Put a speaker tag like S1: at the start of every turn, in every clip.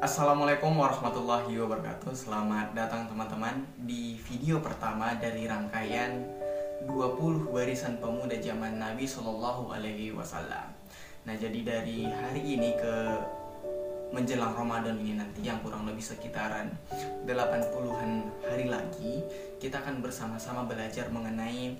S1: Assalamualaikum warahmatullahi wabarakatuh. Selamat datang teman-teman di video pertama dari rangkaian 20 barisan pemuda zaman Nabi Shallallahu Alaihi Wasallam. Nah jadi dari hari ini ke menjelang Ramadan ini nanti yang kurang lebih sekitaran 80-an hari lagi kita akan bersama-sama belajar mengenai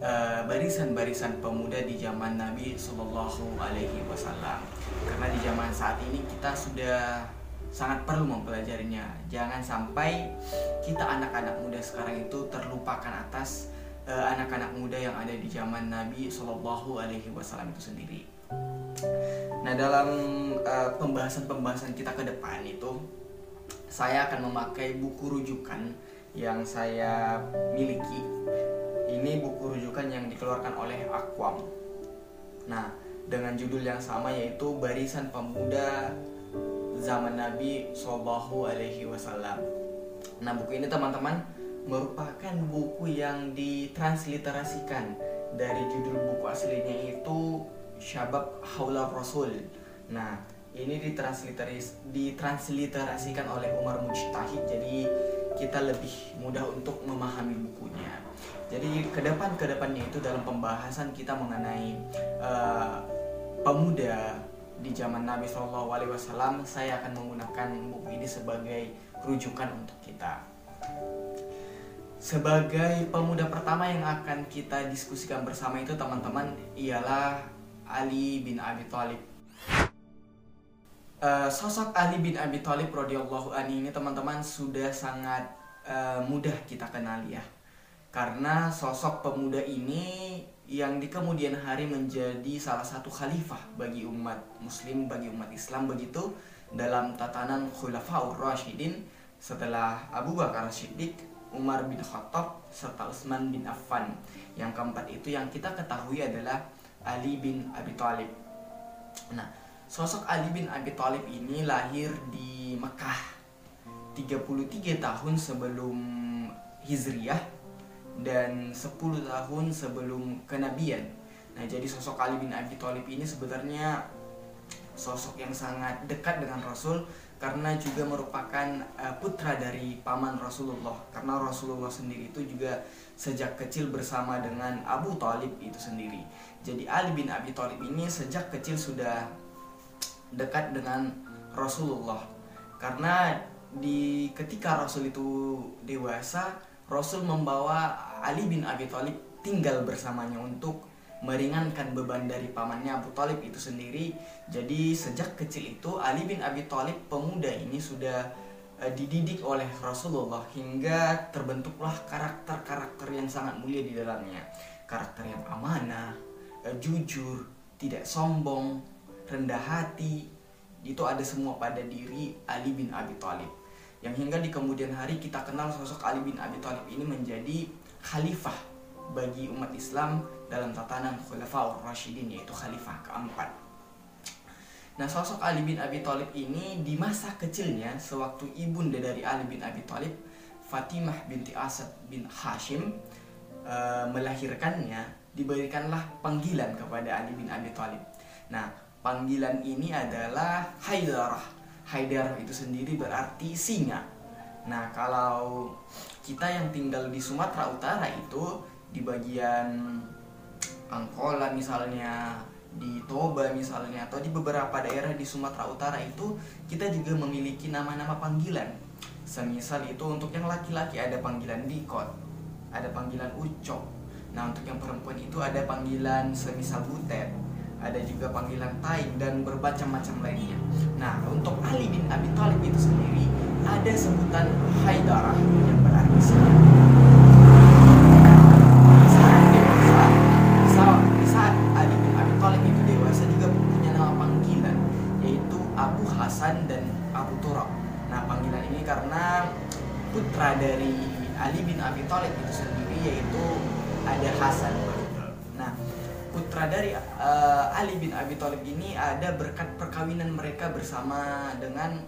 S1: eh, barisan-barisan uh, pemuda di zaman Nabi Shallallahu Alaihi Wasallam. Karena di zaman saat ini kita sudah sangat perlu mempelajarinya jangan sampai kita anak-anak muda sekarang itu terlupakan atas eh, anak-anak uh, muda yang ada di zaman Nabi Shallallahu Alaihi Wasallam itu sendiri Nah dalam uh, pembahasan-pembahasan kita ke depan itu saya akan memakai buku rujukan yang saya miliki. Ini buku rujukan yang dikeluarkan oleh Aquam. Nah, dengan judul yang sama yaitu Barisan Pemuda Zaman Nabi Shallallahu Alaihi Wasallam. Nah, buku ini teman-teman merupakan buku yang ditransliterasikan dari judul buku aslinya itu Syabab Haula Rasul. Nah, ini ditransliteris ditransliterasikan oleh Umar Mujtahid jadi kita lebih mudah untuk memahami bukunya. Jadi ke depan ke depannya itu dalam pembahasan kita mengenai uh, pemuda di zaman Nabi Shallallahu Alaihi Wasallam, saya akan menggunakan buku ini sebagai rujukan untuk kita. Sebagai pemuda pertama yang akan kita diskusikan bersama itu teman-teman ialah Ali bin Abi Thalib. Uh, sosok Ali bin Abi Thalib radhiyallahu anhu ini teman-teman sudah sangat uh, mudah kita kenal ya. Karena sosok pemuda ini yang di kemudian hari menjadi salah satu khalifah bagi umat muslim, bagi umat Islam begitu dalam tatanan Khulafaur Rashidin setelah Abu Bakar Siddiq, Umar bin Khattab serta Utsman bin Affan. Yang keempat itu yang kita ketahui adalah Ali bin Abi Thalib. Nah, sosok Ali bin Abi Thalib ini lahir di Mekah 33 tahun sebelum Hijriyah dan 10 tahun sebelum kenabian. Nah, jadi sosok Ali bin Abi Thalib ini sebenarnya sosok yang sangat dekat dengan Rasul karena juga merupakan uh, putra dari paman Rasulullah. Karena Rasulullah sendiri itu juga sejak kecil bersama dengan Abu Talib itu sendiri. Jadi Ali bin Abi Thalib ini sejak kecil sudah dekat dengan Rasulullah. Karena di ketika Rasul itu dewasa Rasul membawa Ali bin Abi Thalib tinggal bersamanya untuk meringankan beban dari pamannya Abu Talib itu sendiri. Jadi sejak kecil itu Ali bin Abi Thalib pemuda ini sudah uh, dididik oleh Rasulullah hingga terbentuklah karakter-karakter yang sangat mulia di dalamnya. Karakter yang amanah, uh, jujur, tidak sombong, rendah hati. Itu ada semua pada diri Ali bin Abi Thalib. Yang hingga di kemudian hari kita kenal sosok Ali bin Abi Thalib ini menjadi khalifah bagi umat Islam dalam tatanan Khulafaur Rashidin yaitu khalifah keempat. Nah, sosok Ali bin Abi Thalib ini di masa kecilnya sewaktu ibunda dari Ali bin Abi Thalib, Fatimah binti Asad bin Hashim e, melahirkannya, diberikanlah panggilan kepada Ali bin Abi Thalib. Nah, panggilan ini adalah Haidarah. Haidarah itu sendiri berarti singa. Nah, kalau kita yang tinggal di Sumatera Utara itu di bagian Angkola misalnya di Toba misalnya atau di beberapa daerah di Sumatera Utara itu kita juga memiliki nama-nama panggilan. Semisal itu untuk yang laki-laki ada panggilan dikot ada panggilan ucok. Nah untuk yang perempuan itu ada panggilan semisal butet ada juga panggilan taing dan bermacam-macam lainnya nah untuk Ali bin Abi Thalib itu sendiri ada sebutan Haidarah yang berarti Hasan dan Abu Turab. Nah, panggilan ini karena putra dari Ali bin Abi Thalib itu sendiri yaitu ada Hasan. Putra dari uh, Ali bin Abi Thalib ini ada berkat perkawinan mereka bersama dengan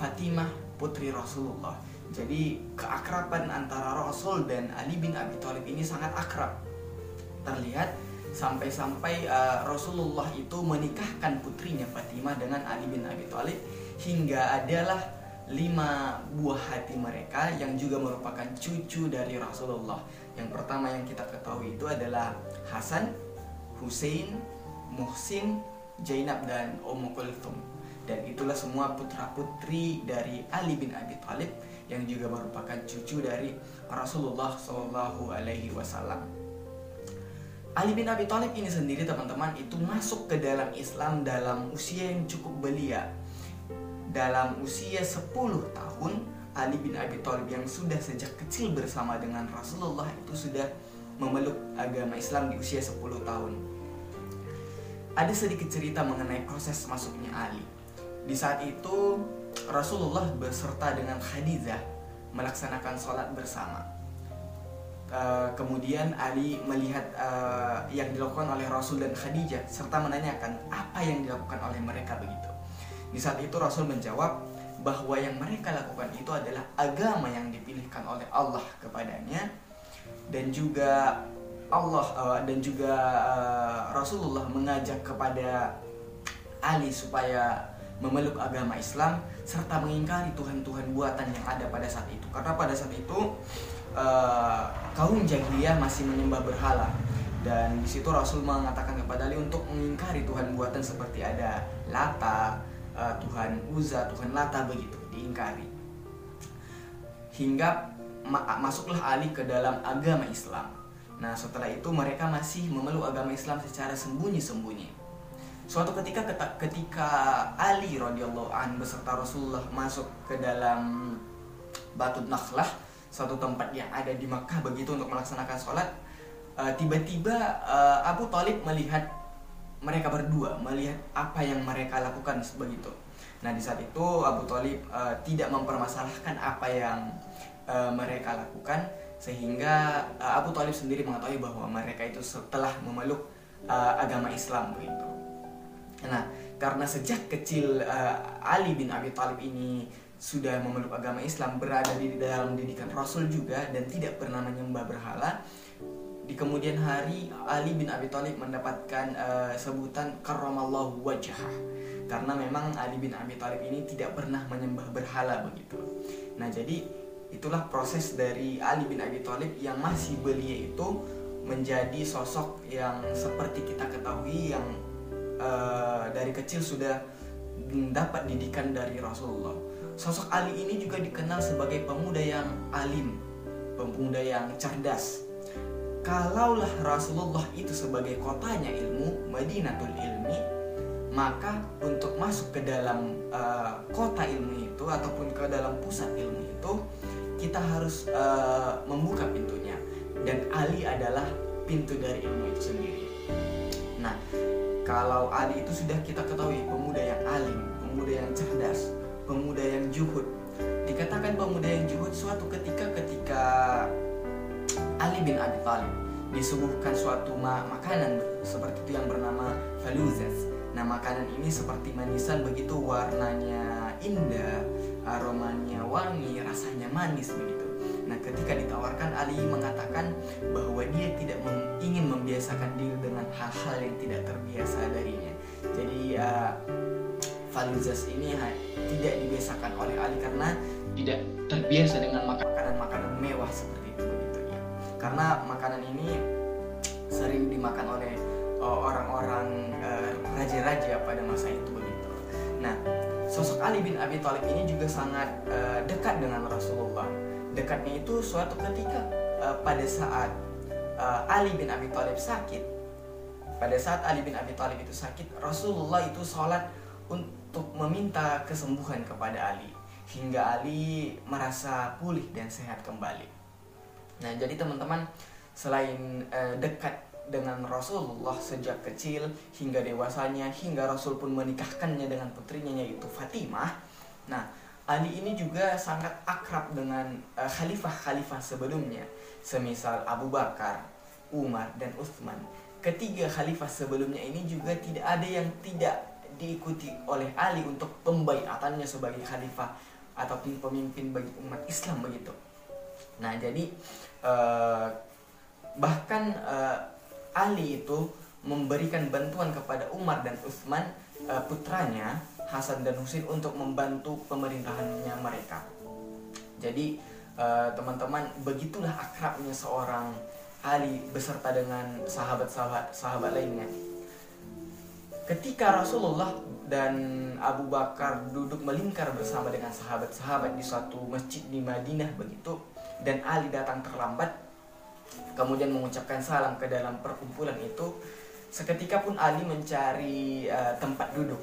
S1: Fatimah putri Rasulullah. Jadi keakraban antara Rasul dan Ali bin Abi Thalib ini sangat akrab. Terlihat sampai-sampai uh, Rasulullah itu menikahkan putrinya Fatimah dengan Ali bin Abi Thalib hingga adalah lima buah hati mereka yang juga merupakan cucu dari Rasulullah. Yang pertama yang kita ketahui itu adalah Hasan, Hussein, Muhsin, Zainab dan Ummu Kulthum. Dan itulah semua putra-putri dari Ali bin Abi Thalib yang juga merupakan cucu dari Rasulullah Shallallahu alaihi wasallam. Ali bin Abi Thalib ini sendiri teman-teman itu masuk ke dalam Islam dalam usia yang cukup belia dalam usia 10 tahun Ali bin Abi Thalib yang sudah sejak kecil bersama dengan Rasulullah itu sudah memeluk agama Islam di usia 10 tahun. Ada sedikit cerita mengenai proses masuknya Ali. Di saat itu Rasulullah beserta dengan Khadijah melaksanakan sholat bersama. Uh, kemudian Ali melihat uh, yang dilakukan oleh Rasul dan Khadijah serta menanyakan apa yang dilakukan oleh mereka begitu. Di saat itu Rasul menjawab bahwa yang mereka lakukan itu adalah agama yang dipilihkan oleh Allah kepadanya dan juga Allah uh, dan juga uh, Rasulullah mengajak kepada Ali supaya memeluk agama Islam serta mengingkari Tuhan-Tuhan buatan yang ada pada saat itu karena pada saat itu uh, kaum jahiliyah masih menyembah berhala dan di situ Rasul mengatakan kepada Ali untuk mengingkari Tuhan buatan seperti ada Lata, uh, Tuhan Uza, Tuhan Lata begitu diingkari. Hingga ma masuklah Ali ke dalam agama Islam. Nah, setelah itu mereka masih memeluk agama Islam secara sembunyi-sembunyi. Suatu ketika ketika Ali radhiyallahu an beserta Rasulullah masuk ke dalam Batu Nakhlah, suatu tempat yang ada di Makkah begitu untuk melaksanakan sholat, eh, tiba-tiba uh, Abu Talib melihat mereka berdua melihat apa yang mereka lakukan begitu. Nah di saat itu Abu Talib uh, tidak mempermasalahkan apa yang uh, mereka lakukan sehingga uh, Abu Talib sendiri mengetahui bahwa mereka itu setelah memeluk uh, agama Islam begitu. Nah karena sejak kecil uh, Ali bin Abi Talib ini sudah memeluk agama Islam berada di dalam didikan Rasul juga dan tidak pernah menyembah berhala di kemudian hari Ali bin Abi Thalib mendapatkan uh, sebutan karramallahu wajah karena memang Ali bin Abi Thalib ini tidak pernah menyembah berhala begitu. Nah, jadi itulah proses dari Ali bin Abi Thalib yang masih belia itu menjadi sosok yang seperti kita ketahui yang uh, dari kecil sudah mendapat didikan dari Rasulullah. Sosok Ali ini juga dikenal sebagai pemuda yang alim, pemuda yang cerdas, kalaulah Rasulullah itu sebagai kotanya ilmu, Madinatul Ilmi, maka untuk masuk ke dalam uh, kota ilmu itu ataupun ke dalam pusat ilmu itu kita harus uh, membuka pintunya dan Ali adalah pintu dari ilmu itu sendiri. Nah, kalau Ali itu sudah kita ketahui pemuda yang alim, pemuda yang cerdas, pemuda yang juhud. Dikatakan pemuda yang juhud suatu ketika ketika Ali bin Abi Thalib disuguhkan suatu ma makanan seperti itu yang bernama faluzas. Nah makanan ini seperti manisan begitu warnanya indah, aromanya wangi, rasanya manis begitu. Nah ketika ditawarkan Ali mengatakan bahwa dia tidak ingin membiasakan diri dengan hal-hal yang tidak terbiasa darinya. Jadi uh, faluzas ini tidak dibiasakan oleh Ali karena tidak terbiasa dengan makanan-makanan mewah seperti karena makanan ini sering dimakan oleh orang-orang uh, raja-raja pada masa itu begitu. Nah, sosok Ali bin Abi Thalib ini juga sangat uh, dekat dengan Rasulullah. Dekatnya itu suatu ketika uh, pada saat uh, Ali bin Abi Thalib sakit. Pada saat Ali bin Abi Thalib itu sakit, Rasulullah itu sholat untuk meminta kesembuhan kepada Ali hingga Ali merasa pulih dan sehat kembali. Nah, jadi teman-teman selain uh, dekat dengan Rasulullah sejak kecil hingga dewasanya hingga Rasul pun menikahkannya dengan putrinya yaitu Fatimah. Nah, Ali ini juga sangat akrab dengan eh, khalifah-khalifah uh, sebelumnya, semisal Abu Bakar, Umar dan Utsman. Ketiga khalifah sebelumnya ini juga tidak ada yang tidak diikuti oleh Ali untuk pembaiatannya sebagai khalifah ataupun pemimpin bagi umat Islam begitu. Nah, jadi uh, bahkan uh, Ali itu memberikan bantuan kepada Umar dan Utsman uh, putranya Hasan dan Husain untuk membantu pemerintahannya mereka. Jadi uh, teman-teman begitulah akrabnya seorang Ali beserta dengan sahabat-sahabat sahabat lainnya. Ketika Rasulullah dan Abu Bakar duduk melingkar bersama dengan sahabat-sahabat di suatu masjid di Madinah begitu dan Ali datang terlambat kemudian mengucapkan salam ke dalam perkumpulan itu seketika pun Ali mencari uh, tempat duduk.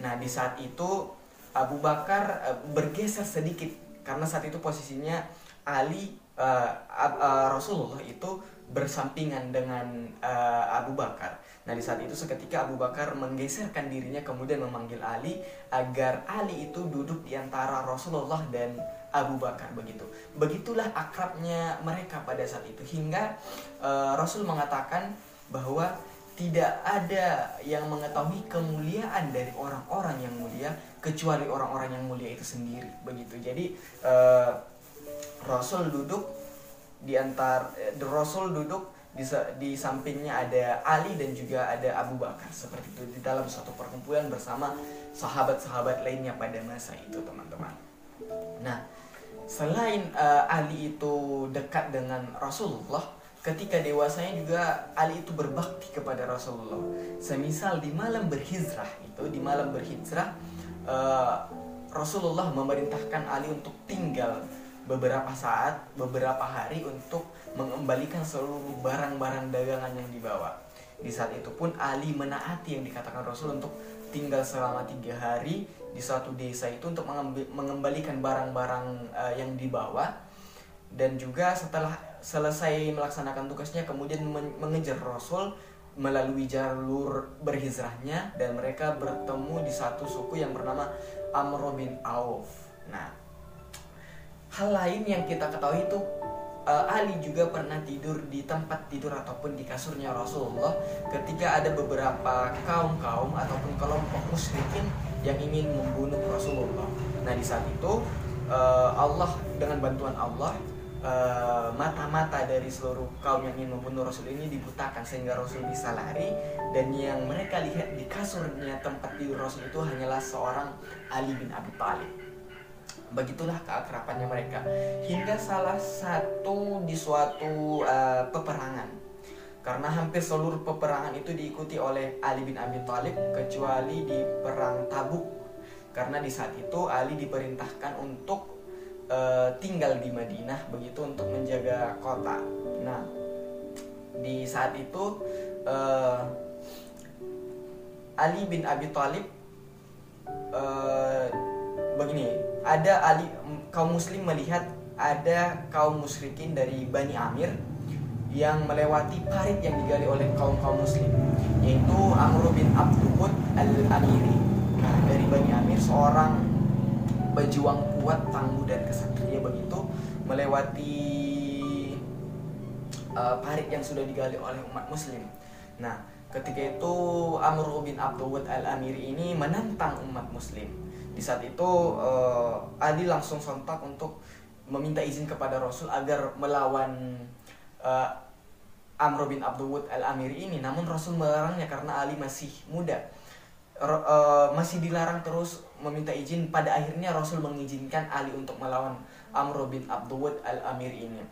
S1: Nah di saat itu Abu Bakar uh, bergeser sedikit. Karena saat itu posisinya Ali uh, uh, Rasulullah itu bersampingan dengan uh, Abu Bakar. Nah di saat itu seketika Abu Bakar menggeserkan dirinya kemudian memanggil Ali agar Ali itu duduk di antara Rasulullah dan Abu Bakar begitu. Begitulah akrabnya mereka pada saat itu hingga uh, Rasul mengatakan bahwa tidak ada yang mengetahui kemuliaan dari orang-orang yang mulia kecuali orang-orang yang mulia itu sendiri begitu. Jadi uh, Rasul duduk di antar eh, Rasul duduk di, di sampingnya ada Ali dan juga ada Abu Bakar seperti itu di dalam suatu perkumpulan bersama sahabat-sahabat lainnya pada masa itu teman-teman. Nah, selain uh, Ali itu dekat dengan Rasulullah, ketika dewasanya juga Ali itu berbakti kepada Rasulullah. Semisal di malam berhijrah itu di malam berhijrah uh, Rasulullah memerintahkan Ali untuk tinggal beberapa saat, beberapa hari untuk mengembalikan seluruh barang-barang dagangan yang dibawa. Di saat itu pun Ali menaati yang dikatakan Rasul untuk tinggal selama tiga hari di suatu desa itu untuk mengembalikan barang-barang uh, yang dibawa dan juga setelah selesai melaksanakan tugasnya kemudian mengejar Rasul melalui jalur berhijrahnya dan mereka bertemu di satu suku yang bernama Amr bin Auf. Nah, hal lain yang kita ketahui itu uh, Ali juga pernah tidur di tempat tidur ataupun di kasurnya Rasulullah ketika ada beberapa kaum-kaum ataupun kelompok musyrikin yang ingin membunuh Rasulullah. Nah di saat itu uh, Allah dengan bantuan Allah eh, mata-mata uh, dari seluruh kaum yang ingin membunuh Rasul ini dibutakan sehingga Rasul bisa lari dan yang mereka lihat di kasurnya tempat tidur Rasul itu hanyalah seorang Ali bin Abi Thalib begitulah keakrabannya mereka. Hingga salah satu di suatu uh, peperangan. Karena hampir seluruh peperangan itu diikuti oleh Ali bin Abi Thalib kecuali di perang Tabuk. Karena di saat itu Ali diperintahkan untuk uh, tinggal di Madinah begitu untuk menjaga kota. Nah di saat itu uh, Ali bin Abi Thalib uh, begini ada ali kaum muslim melihat ada kaum musyrikin dari Bani Amir yang melewati parit yang digali oleh kaum kaum muslim yaitu Amr bin Abdul al-Amiri. Nah dari Bani Amir seorang pejuang kuat tangguh dan kesatria begitu melewati uh, parit yang sudah digali oleh umat muslim. Nah ketika itu Amr bin Abdul al-Amiri ini menantang umat muslim di saat itu uh, Ali langsung sontak untuk meminta izin kepada Rasul agar melawan uh, Amr bin Abdul al-Amiri ini. Namun Rasul melarangnya karena Ali masih muda. Uh, masih dilarang terus meminta izin. Pada akhirnya Rasul mengizinkan Ali untuk melawan Amr bin Abdul al-Amiri ini.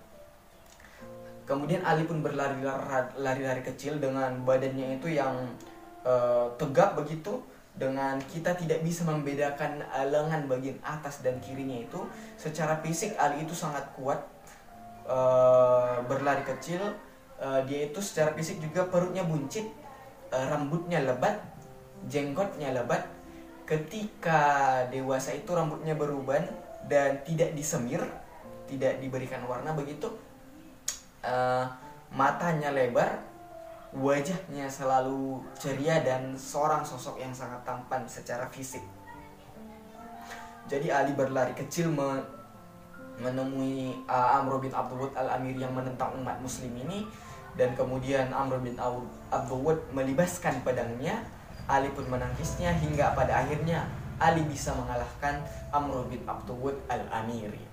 S1: Kemudian Ali pun berlari-lari kecil dengan badannya itu yang uh, tegak begitu dengan kita tidak bisa membedakan lengan bagian atas dan kirinya itu secara fisik Ali itu sangat kuat e, berlari kecil e, dia itu secara fisik juga perutnya buncit e, rambutnya lebat jenggotnya lebat. Ketika dewasa itu rambutnya beruban dan tidak disemir tidak diberikan warna begitu e, matanya lebar wajahnya selalu ceria dan seorang sosok yang sangat tampan secara fisik. Jadi Ali berlari kecil me menemui uh, Amr bin Abdul al-Amir yang menentang umat muslim ini dan kemudian Amr bin Abdul melibaskan pedangnya Ali pun menangisnya hingga pada akhirnya Ali bisa mengalahkan Amr bin Abdul al-Amiri.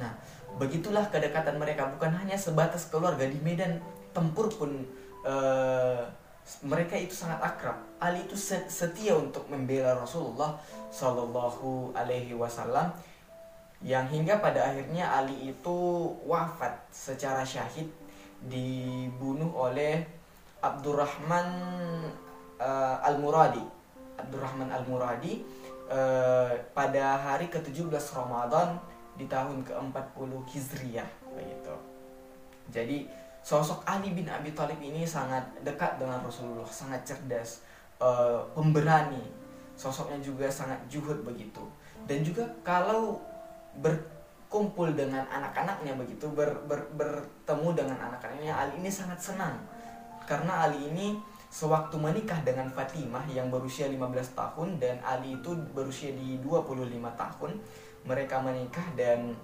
S1: Nah, begitulah kedekatan mereka bukan hanya sebatas keluarga di medan tempur pun uh, mereka itu sangat akrab. Ali itu setia untuk membela Rasulullah Shallallahu Alaihi Wasallam yang hingga pada akhirnya Ali itu wafat secara syahid dibunuh oleh Abdurrahman uh, Al-Muradi. Abdurrahman Al-Muradi uh, pada hari ke-17 Ramadan di tahun ke-40 Hijriah begitu. Jadi sosok Ali bin Abi Thalib ini sangat dekat dengan Rasulullah, sangat cerdas, uh, pemberani. Sosoknya juga sangat juhud begitu. Dan juga kalau berkumpul dengan anak-anaknya begitu, ber, ber, bertemu dengan anak-anaknya, Ali ini sangat senang. Karena Ali ini sewaktu menikah dengan Fatimah yang berusia 15 tahun dan Ali itu berusia di 25 tahun, mereka menikah dan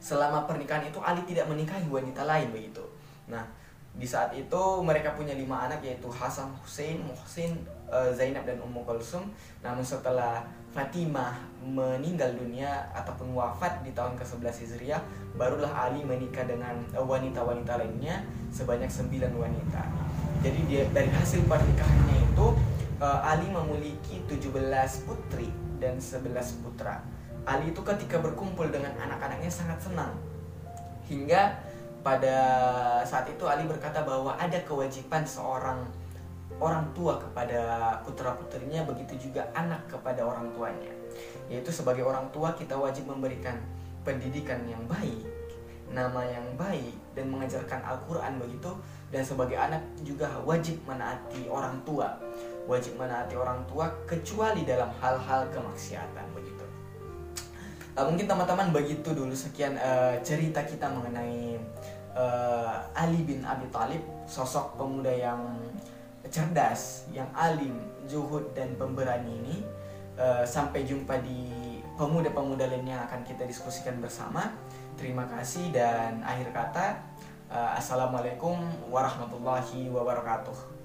S1: selama pernikahan itu Ali tidak menikahi wanita lain begitu. Nah, di saat itu mereka punya lima anak yaitu Hasan, Hussein, Muhsin, uh, Zainab dan Ummu Kulsum. Namun setelah Fatimah meninggal dunia ataupun wafat di tahun ke-11 Hijriah, barulah Ali menikah dengan eh, wanita-wanita lainnya sebanyak sembilan wanita. Jadi dia dari hasil pernikahannya itu uh, Ali memiliki 17 putri dan 11 putra. Ali itu ketika berkumpul dengan anak-anaknya sangat senang. Hingga pada saat itu Ali berkata bahwa ada kewajiban seorang orang tua kepada putra-putrinya begitu juga anak kepada orang tuanya. Yaitu sebagai orang tua kita wajib memberikan pendidikan yang baik, nama yang baik dan mengajarkan Al-Qur'an begitu dan sebagai anak juga wajib menaati orang tua. Wajib menaati orang tua kecuali dalam hal-hal kemaksiatan begitu uh, mungkin teman-teman begitu dulu sekian uh, cerita kita mengenai uh, Ali bin Abi Thalib sosok pemuda yang cerdas yang alim juhud dan pemberani ini. Uh, sampai jumpa di pemuda-pemuda lain yang akan kita diskusikan bersama. Terima kasih dan akhir kata uh, assalamualaikum warahmatullahi wabarakatuh